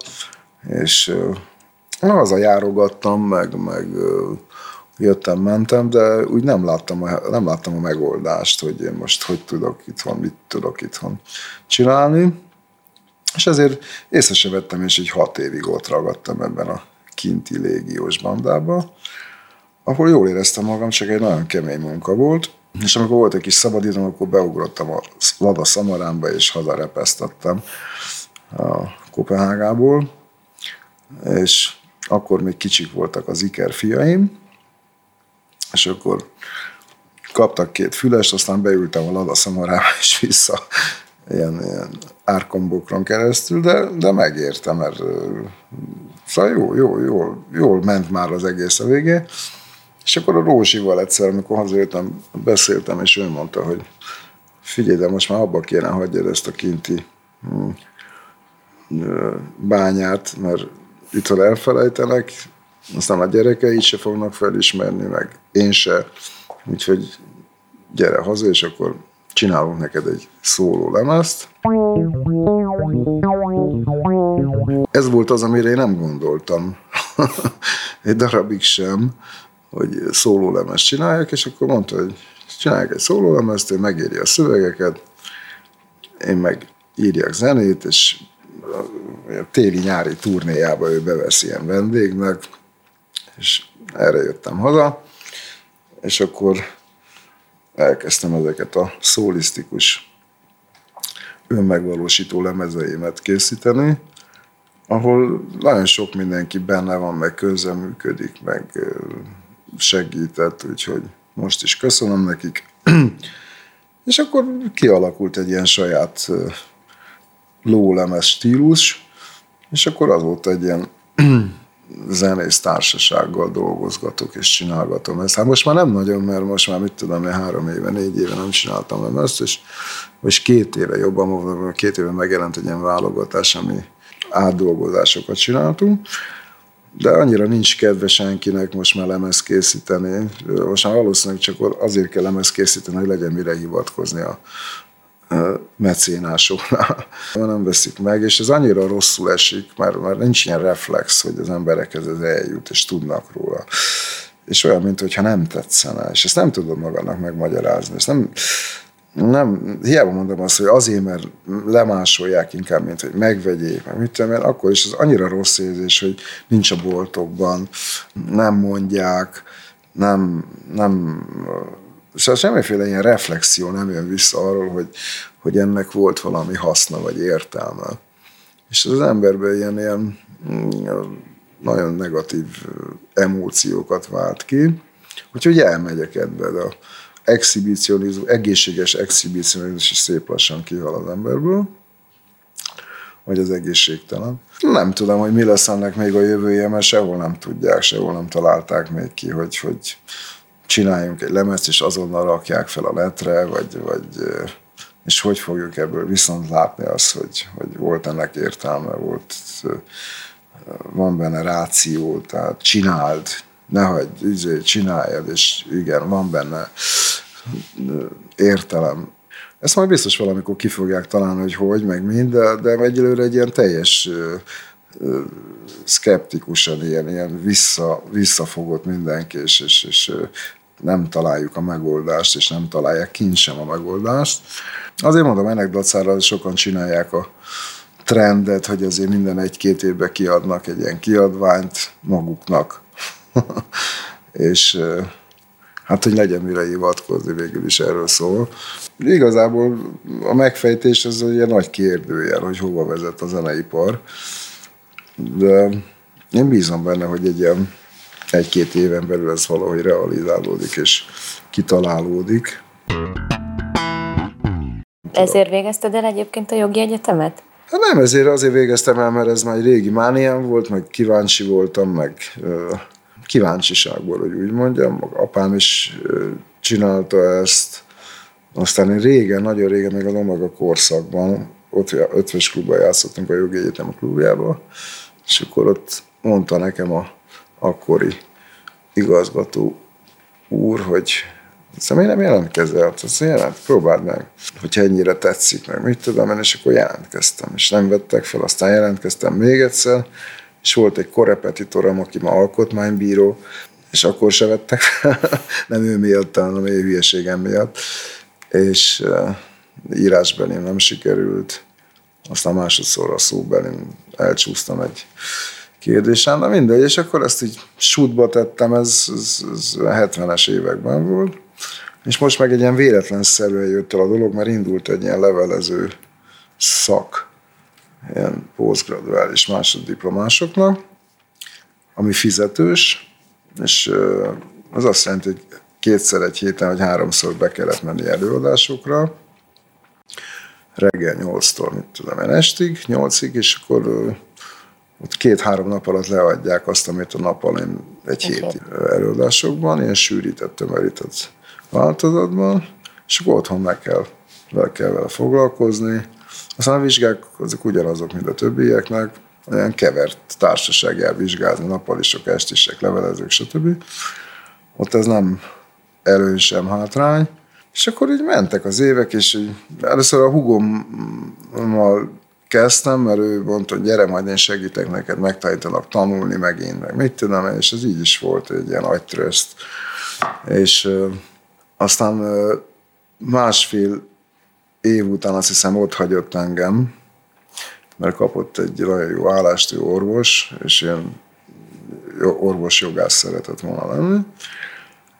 S3: És az a járogattam, meg, meg jöttem, mentem, de úgy nem láttam, a, nem láttam a megoldást, hogy én most hogy tudok itthon, mit tudok itthon csinálni. És ezért észre sem vettem, és egy hat évig ott ragadtam ebben a kinti légiós bandában, ahol jól éreztem magam, csak egy nagyon kemény munka volt, és amikor volt egy kis szabadidőm, akkor beugrottam a Lada Szamaránba, és hazarepesztettem a Kopenhágából, és akkor még kicsik voltak az Iker fiaim, és akkor kaptak két fülest, aztán beültem a Lada Szamarába és vissza ilyen, ilyen árkombokron keresztül, de, de megértem, mert szóval jó, jó, jó, jól ment már az egész a végé. És akkor a Rózsival egyszer, amikor hazajöttem, beszéltem, és ő mondta, hogy figyelj, de most már abba kéne hagyjad ezt a kinti hm, bányát, mert itt elfelejtenek, aztán a gyerekei se fognak felismerni, meg én se. Úgyhogy gyere haza, és akkor csinálunk neked egy szóló lemezt. Ez volt az, amire én nem gondoltam. egy darabig sem, hogy szóló lemezt csináljak, és akkor mondta, hogy csinálják egy szóló lemezt, ő megéri a szövegeket, én meg írjak zenét, és téli-nyári turnéjába ő bevesz ilyen vendégnek, és erre jöttem haza, és akkor elkezdtem ezeket a szólisztikus önmegvalósító lemezeimet készíteni, ahol nagyon sok mindenki benne van, meg közreműködik, meg segített, úgyhogy most is köszönöm nekik. És akkor kialakult egy ilyen saját lólemez stílus, és akkor azóta egy ilyen zenész társasággal dolgozgatok és csinálgatom ezt. Hát most már nem nagyon, mert most már mit tudom, én három éve, négy éve nem csináltam ezt, és most két éve jobban két éve megjelent egy ilyen válogatás, ami átdolgozásokat csináltunk, de annyira nincs kedve senkinek most már lemez készíteni. Most már valószínűleg csak azért kell lemez készíteni, hogy legyen mire hivatkozni a, mecénásoknál. Nem veszik meg, és ez annyira rosszul esik, mert már nincs ilyen reflex, hogy az emberekhez ez eljut, és tudnak róla. És olyan, mintha nem tetszene, és ezt nem tudom magának megmagyarázni. Ezt nem, nem, hiába mondom azt, hogy azért, mert lemásolják inkább, mint hogy megvegyék, meg mit tudom én, akkor is az annyira rossz érzés, hogy nincs a boltokban, nem mondják, nem, nem Szóval semmiféle ilyen reflexió nem jön vissza arról, hogy, hogy ennek volt valami haszna vagy értelme. És az emberben ilyen, ilyen mm, nagyon negatív emóciókat vált ki, úgyhogy elmegyek ebbe, de a exhibicionizmus, egészséges exhibicionizmus is szép lassan kihal az emberből, vagy az egészségtelen. Nem tudom, hogy mi lesz ennek még a jövője, mert sehol nem tudják, sehol nem találták még ki, hogy, hogy csináljunk egy lemezt, és azonnal rakják fel a netre, vagy, vagy és hogy fogjuk ebből viszont látni azt, hogy, hogy volt ennek értelme, volt, van benne ráció, tehát csináld, ne hagyd, izé, csináljad, és igen, van benne értelem. Ezt majd biztos valamikor ki fogják találni, hogy hogy, meg mind, de, de egyelőre egy ilyen teljes szkeptikusan, ilyen, ilyen vissza, visszafogott mindenki, és, és, és nem találjuk a megoldást, és nem találják kint sem a megoldást. Azért mondom, ennek dacára sokan csinálják a trendet, hogy azért minden egy-két évben kiadnak egy ilyen kiadványt maguknak. és hát, hogy legyen mire hivatkozni, végül is erről szól. Igazából a megfejtés az egy nagy kérdőjel, hogy hova vezet a zeneipar. De én bízom benne, hogy egy ilyen egy-két éven belül ez valahogy realizálódik és kitalálódik.
S4: Ezért végezted el egyébként a jogi egyetemet?
S3: Hát nem ezért, azért végeztem el, mert ez már egy régi mániám volt, meg kíváncsi voltam, meg kíváncsiságból, hogy úgy mondjam. Apám is csinálta ezt. Aztán én régen, nagyon régen, még az Omaga korszakban, ott ötves klubban játszottunk a jogi egyetem klubjába, és akkor ott mondta nekem a akkori igazgató úr, hogy Szóval miért nem jelentkezel? Azt jelent, próbáld meg, hogyha ennyire tetszik, meg mit tudom én, és akkor jelentkeztem, és nem vettek fel, aztán jelentkeztem még egyszer, és volt egy korepetitorom, aki ma alkotmánybíró, és akkor se vettek fel, nem ő miatt, hanem én hülyeségem miatt, és uh, írásbeli nem sikerült, aztán a szóbeli elcsúsztam egy kérdésen, na mindegy, és akkor ezt így sútba tettem, ez, ez, ez 70-es években volt, és most meg egy ilyen véletlenszerűen jött el a dolog, mert indult egy ilyen levelező szak, ilyen posztgraduális másoddiplomásoknak, ami fizetős, és az azt jelenti, hogy kétszer egy héten, vagy háromszor be kellett menni előadásokra, reggel 8-tól, mit tudom én, estig, 8-ig, és akkor ott két-három nap alatt leadják azt, amit a nap én egy okay. hét előadásokban, ilyen sűrített, tömörített változatban, és akkor otthon meg kell, le kell vele foglalkozni. Aztán a vizsgák azok ugyanazok, mint a többieknek, olyan kevert társaság jár vizsgázni, nappalisok, estisek, levelezők, stb. Ott ez nem előny sem hátrány. És akkor így mentek az évek, és így először a hugommal kezdtem, mert ő mondta, hogy gyere, majd én segítek neked, megtanítanak tanulni megint, meg mit tudom, és ez így is volt egy ilyen agytröszt. És ö, aztán ö, másfél év után azt hiszem ott hagyott engem, mert kapott egy nagyon jó állást, jó orvos, és ilyen orvos jogász szeretett volna lenni,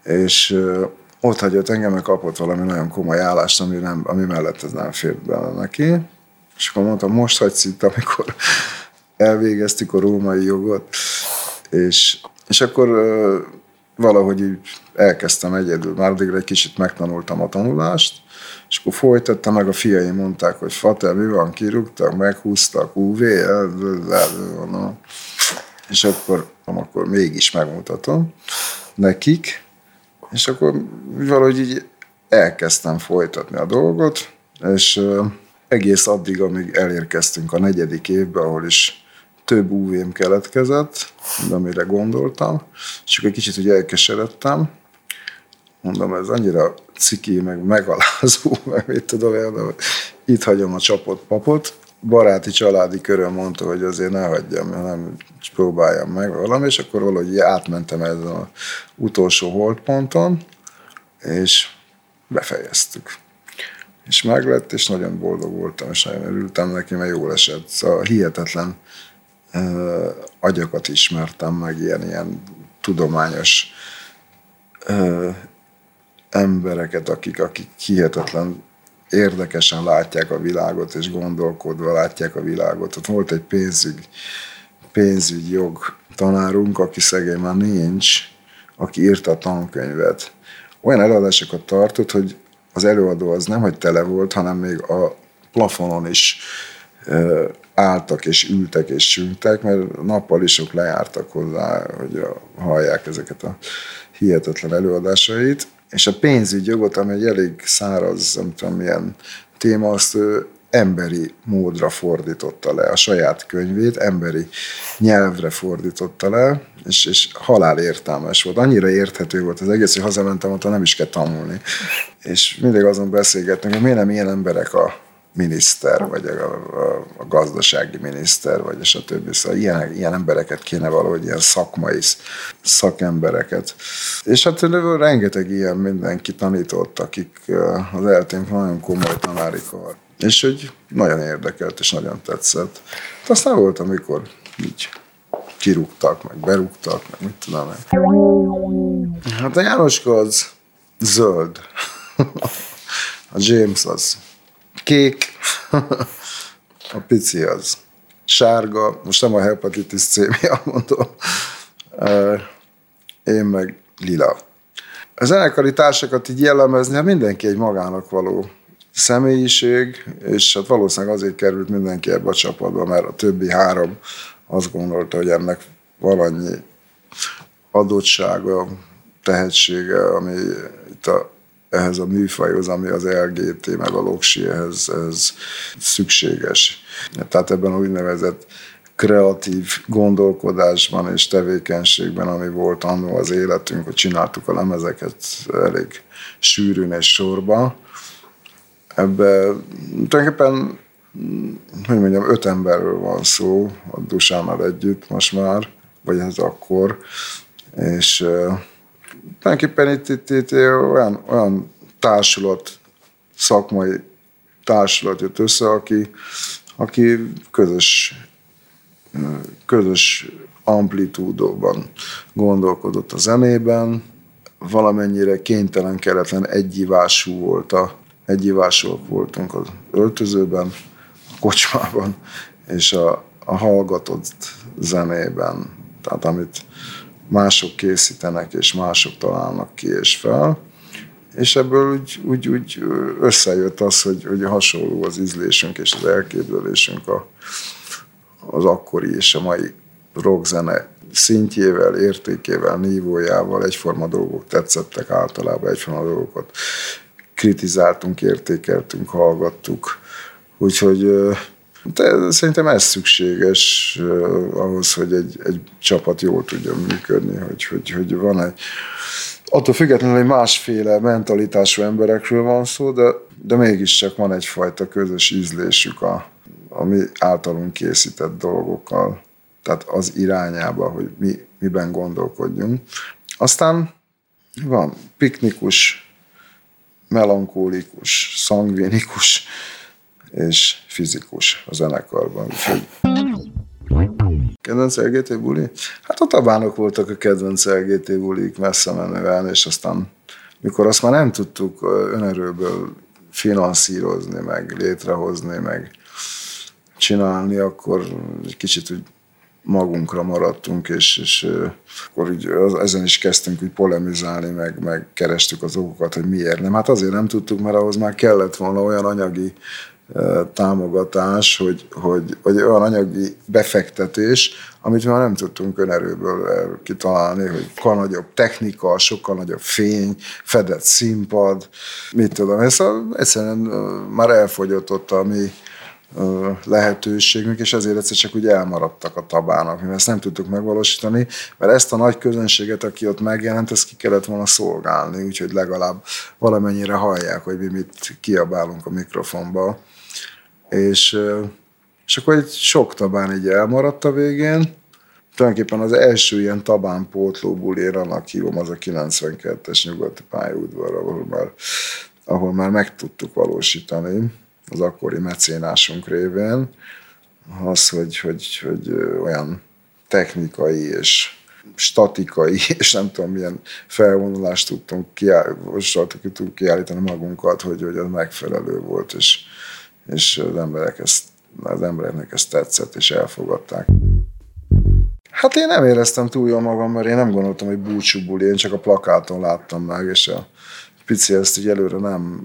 S3: és ott hagyott engem, mert kapott valami nagyon komoly állást, ami, nem, ami mellett ez nem fért bele neki. És akkor mondtam, most hagysz itt, amikor elvégeztük a római jogot, és, és akkor valahogy így elkezdtem egyedül, már addigra egy kicsit megtanultam a tanulást, és akkor folytattam, meg a fiaim mondták, hogy Fater, mi van, kirúgtak, meghúztak, UV, és akkor, akkor mégis megmutatom nekik, és akkor valahogy így elkezdtem folytatni a dolgot, és egész addig, amíg elérkeztünk a negyedik évbe, ahol is több UV-m keletkezett, amire gondoltam, és egy kicsit ugye elkeseredtem, mondom, ez annyira ciki, meg megalázó, meg mit tudom én, itt hagyom a csapott papot, baráti, családi körön mondta, hogy azért ne hagyjam, hanem próbáljam meg valami, és akkor valahogy átmentem ezen az utolsó holdponton, és befejeztük. És meglett, és nagyon boldog voltam, és nagyon örültem neki, mert jól esett. Szóval hihetetlen uh, agyakat ismertem meg, ilyen, ilyen tudományos uh, embereket, akik, akik hihetetlen érdekesen látják a világot, és gondolkodva látják a világot. Ott volt egy pénzügy, pénzügy jog tanárunk, aki szegény már nincs, aki írta a tankönyvet. Olyan előadásokat tartott, hogy az előadó az nem, hogy tele volt, hanem még a plafonon is álltak és ültek és sültek, mert nappal is sok lejártak hozzá, hogy hallják ezeket a hihetetlen előadásait. És a pénzügyjogot, ami egy elég száraz, nem tudom milyen téma, azt ő emberi módra fordította le, a saját könyvét emberi nyelvre fordította le, és, és halál értelmes volt. Annyira érthető volt az egész, hogy hazamentem, ott nem is kell tanulni. És mindig azon beszélgettünk, hogy miért nem ilyen emberek a miniszter, vagy a, a, a gazdasági miniszter, vagy a többi. Szóval ilyen, ilyen embereket kéne valahogy, ilyen szakmai szakembereket. És hát rengeteg ilyen mindenki tanított, akik az eltén nagyon komoly tanárikkal. És hogy nagyon érdekelt, és nagyon tetszett. Hát aztán volt, amikor így kirúgtak, meg berúgtak, meg mit tudom én. Hát a Jánoska az zöld. A James az kék, a pici az sárga, most nem a hepatitis C miatt mondom, én meg lila. A zenekari társakat így jellemezni, hát mindenki egy magának való személyiség, és hát valószínűleg azért került mindenki ebbe a csapatba, mert a többi három azt gondolta, hogy ennek valanyi adottsága, tehetsége, ami itt a ehhez a műfajhoz, ami az LGT, meg a Loksi, ehhez, ehhez szükséges. Tehát ebben a úgynevezett kreatív gondolkodásban és tevékenységben, ami volt annó az életünk, hogy csináltuk a lemezeket elég sűrűn és sorba. Ebbe tulajdonképpen, hogy mondjam, öt emberről van szó a Dusánnal együtt most már, vagy ez akkor, és tulajdonképpen itt, itt, itt olyan, olyan társulat, szakmai társulat jött össze, aki, aki közös, közös amplitúdóban gondolkodott a zenében, valamennyire kénytelen, keretlen egyivású volt a, egyivásúak voltunk az öltözőben, a kocsmában, és a, a hallgatott zenében. Tehát amit mások készítenek, és mások találnak ki és fel, és ebből úgy, úgy, úgy összejött az, hogy, hogy hasonló az ízlésünk és az elképzelésünk a, az akkori és a mai rockzene szintjével, értékével, nívójával. Egyforma dolgok tetszettek általában, egyforma dolgokat kritizáltunk, értékeltünk, hallgattuk. Úgyhogy de szerintem ez szükséges ahhoz, hogy egy, egy csapat jól tudjon működni, hogy, hogy, hogy van egy attól függetlenül egy másféle mentalitású emberekről van szó, de, de mégiscsak van egyfajta közös ízlésük a, a mi általunk készített dolgokkal, tehát az irányába, hogy mi, miben gondolkodjunk. Aztán van piknikus, melankólikus, szangvinikus és fizikus a zenekarban. Úgyhogy Kedvenc LGT buli? Hát a tabánok voltak a kedvenc LGT bulik messze menően, és aztán mikor azt már nem tudtuk önerőből finanszírozni, meg létrehozni, meg csinálni, akkor egy kicsit úgy magunkra maradtunk, és, és akkor úgy ezen is kezdtünk úgy polemizálni, meg, meg kerestük az okokat, hogy miért nem. Hát azért nem tudtuk, mert ahhoz már kellett volna olyan anyagi támogatás, hogy, hogy, vagy olyan anyagi befektetés, amit már nem tudtunk önerőből kitalálni, hogy sokkal nagyobb technika, sokkal nagyobb fény, fedett színpad, mit tudom. Ez a, egyszerűen már elfogyott ott a mi lehetőségünk, és ezért egyszer csak úgy elmaradtak a tabának, mivel ezt nem tudtuk megvalósítani, mert ezt a nagy közönséget, aki ott megjelent, ezt ki kellett volna szolgálni, úgyhogy legalább valamennyire hallják, hogy mi mit kiabálunk a mikrofonba. És, és akkor egy sok tabán így elmaradt a végén, tulajdonképpen az első ilyen tabán pótló bulér, annak hívom, az a 92-es nyugati pályaudvar, ahol már, ahol már meg tudtuk valósítani az akkori mecénásunk révén, az, hogy, hogy, hogy olyan technikai és statikai, és nem tudom milyen felvonulást tudtunk, kiáll, tudtunk kiállítani magunkat, hogy, hogy az megfelelő volt, és, és az, emberek ezt, az embereknek ezt tetszett, és elfogadták. Hát én nem éreztem túl jól magam, mert én nem gondoltam, hogy búcsú buli, én csak a plakáton láttam meg, és a pici ezt így előre nem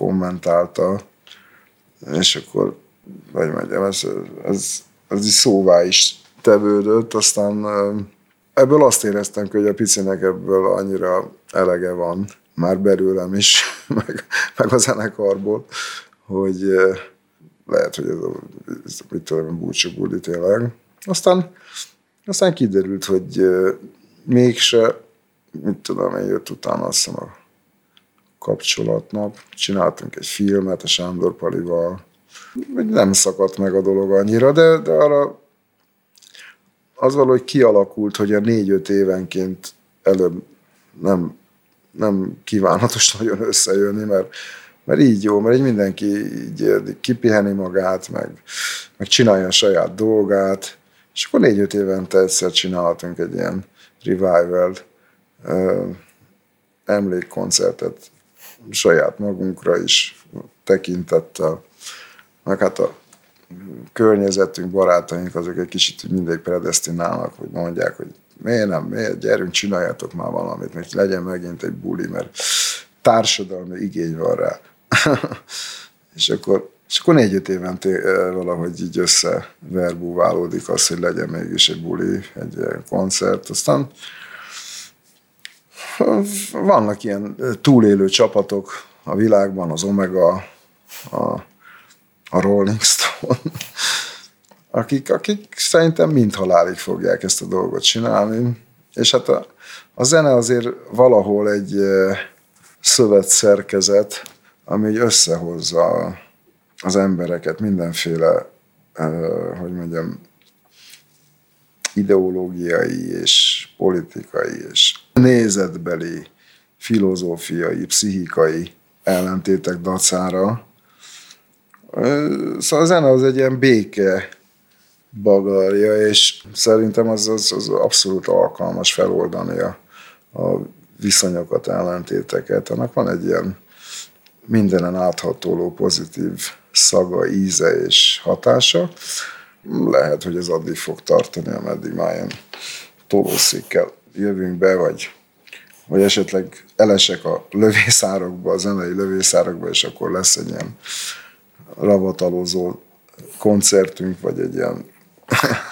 S3: kommentálta, és akkor, vagy mondjam, ez, ez, ez is szóvá is tevődött, aztán ebből azt éreztem, hogy a picinek ebből annyira elege van, már belőlem is, meg, meg a zenekarból, hogy lehet, hogy ez a, ez a mit tudom, búcsú buli tényleg. Aztán, aztán kiderült, hogy mégse, mit tudom, én jött utána azt hiszem a kapcsolatnap. Csináltunk egy filmet a Sándor Palival. Nem szakadt meg a dolog annyira, de, de arra az valahogy kialakult, hogy a négy-öt évenként előbb nem, nem kívánatos nagyon összejönni, mert, mert így jó, mert így mindenki így kipiheni magát, meg, meg csinálja a saját dolgát, és akkor négy-öt évente egyszer csinálhatunk egy ilyen revival emlékkoncertet saját magunkra is tekintettel, meg hát a környezetünk, barátaink, azok egy kicsit mindig predestinálnak, hogy mondják, hogy miért nem, miért, gyerünk, csináljátok már valamit, hogy legyen megint egy buli, mert társadalmi igény van rá. és akkor és akkor négy-öt évente valahogy így összeverbúválódik az, hogy legyen mégis egy buli, egy koncert. Aztán vannak ilyen túlélő csapatok a világban, az Omega, a, a Rolling Stone, akik, akik szerintem mind halálig fogják ezt a dolgot csinálni. És hát a, a zene azért valahol egy szövetszerkezet, ami összehozza az embereket mindenféle, hogy mondjam, ideológiai és politikai és nézetbeli, filozófiai, pszichikai ellentétek dacára. Szóval a zene az egy ilyen béke bagarja, és szerintem az, az, az abszolút alkalmas feloldani a, a viszonyokat, ellentéteket. Annak van egy ilyen mindenen áthatoló pozitív szaga, íze és hatása. Lehet, hogy ez addig fog tartani, ameddig már ilyen tolószékkel jövünk be, vagy, vagy esetleg elesek a lövészárokba, a zenei lövészárokba, és akkor lesz egy ilyen ravatalozó koncertünk, vagy egy ilyen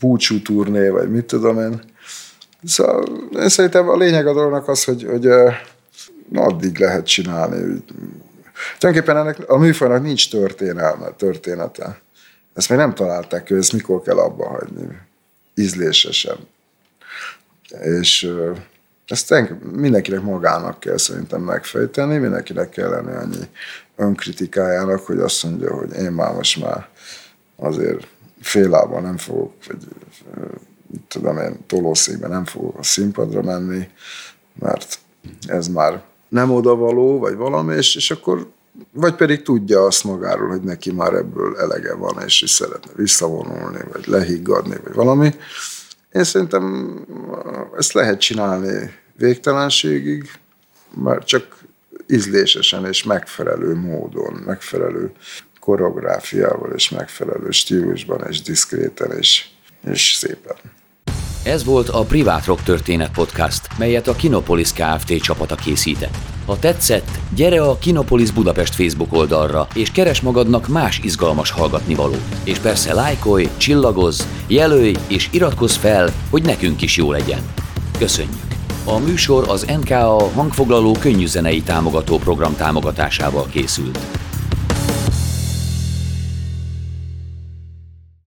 S3: búcsú turné, vagy mit tudom én. Szóval én szerintem a lényeg a dolognak az, hogy, hogy addig lehet csinálni. Tulajdonképpen ennek a műfajnak nincs történelme, története. Ezt még nem találták hogy ezt mikor kell abba hagyni. Ízlésesen. És ezt mindenkinek magának kell szerintem megfejteni, mindenkinek kell lenni annyi önkritikájának, hogy azt mondja, hogy én már most már azért félában nem fogok, vagy tudom én, tolószékben nem fogok a színpadra menni, mert ez már nem odavaló, vagy valami, és, és akkor vagy pedig tudja azt magáról, hogy neki már ebből elege van, és is szeretne visszavonulni, vagy lehiggadni, vagy valami. Én szerintem ezt lehet csinálni végtelenségig, már csak ízlésesen és megfelelő módon, megfelelő koreográfiával és megfelelő stílusban és diszkréten és, és szépen.
S1: Ez volt a Privát Rock Történet Podcast, melyet a Kinopolis Kft. csapata készített. Ha tetszett, gyere a Kinopolis Budapest Facebook oldalra, és keres magadnak más izgalmas hallgatnivalót. És persze lájkolj, csillagozz, jelölj és iratkozz fel, hogy nekünk is jó legyen. Köszönjük! A műsor az NKA hangfoglaló könnyűzenei támogató program támogatásával készült.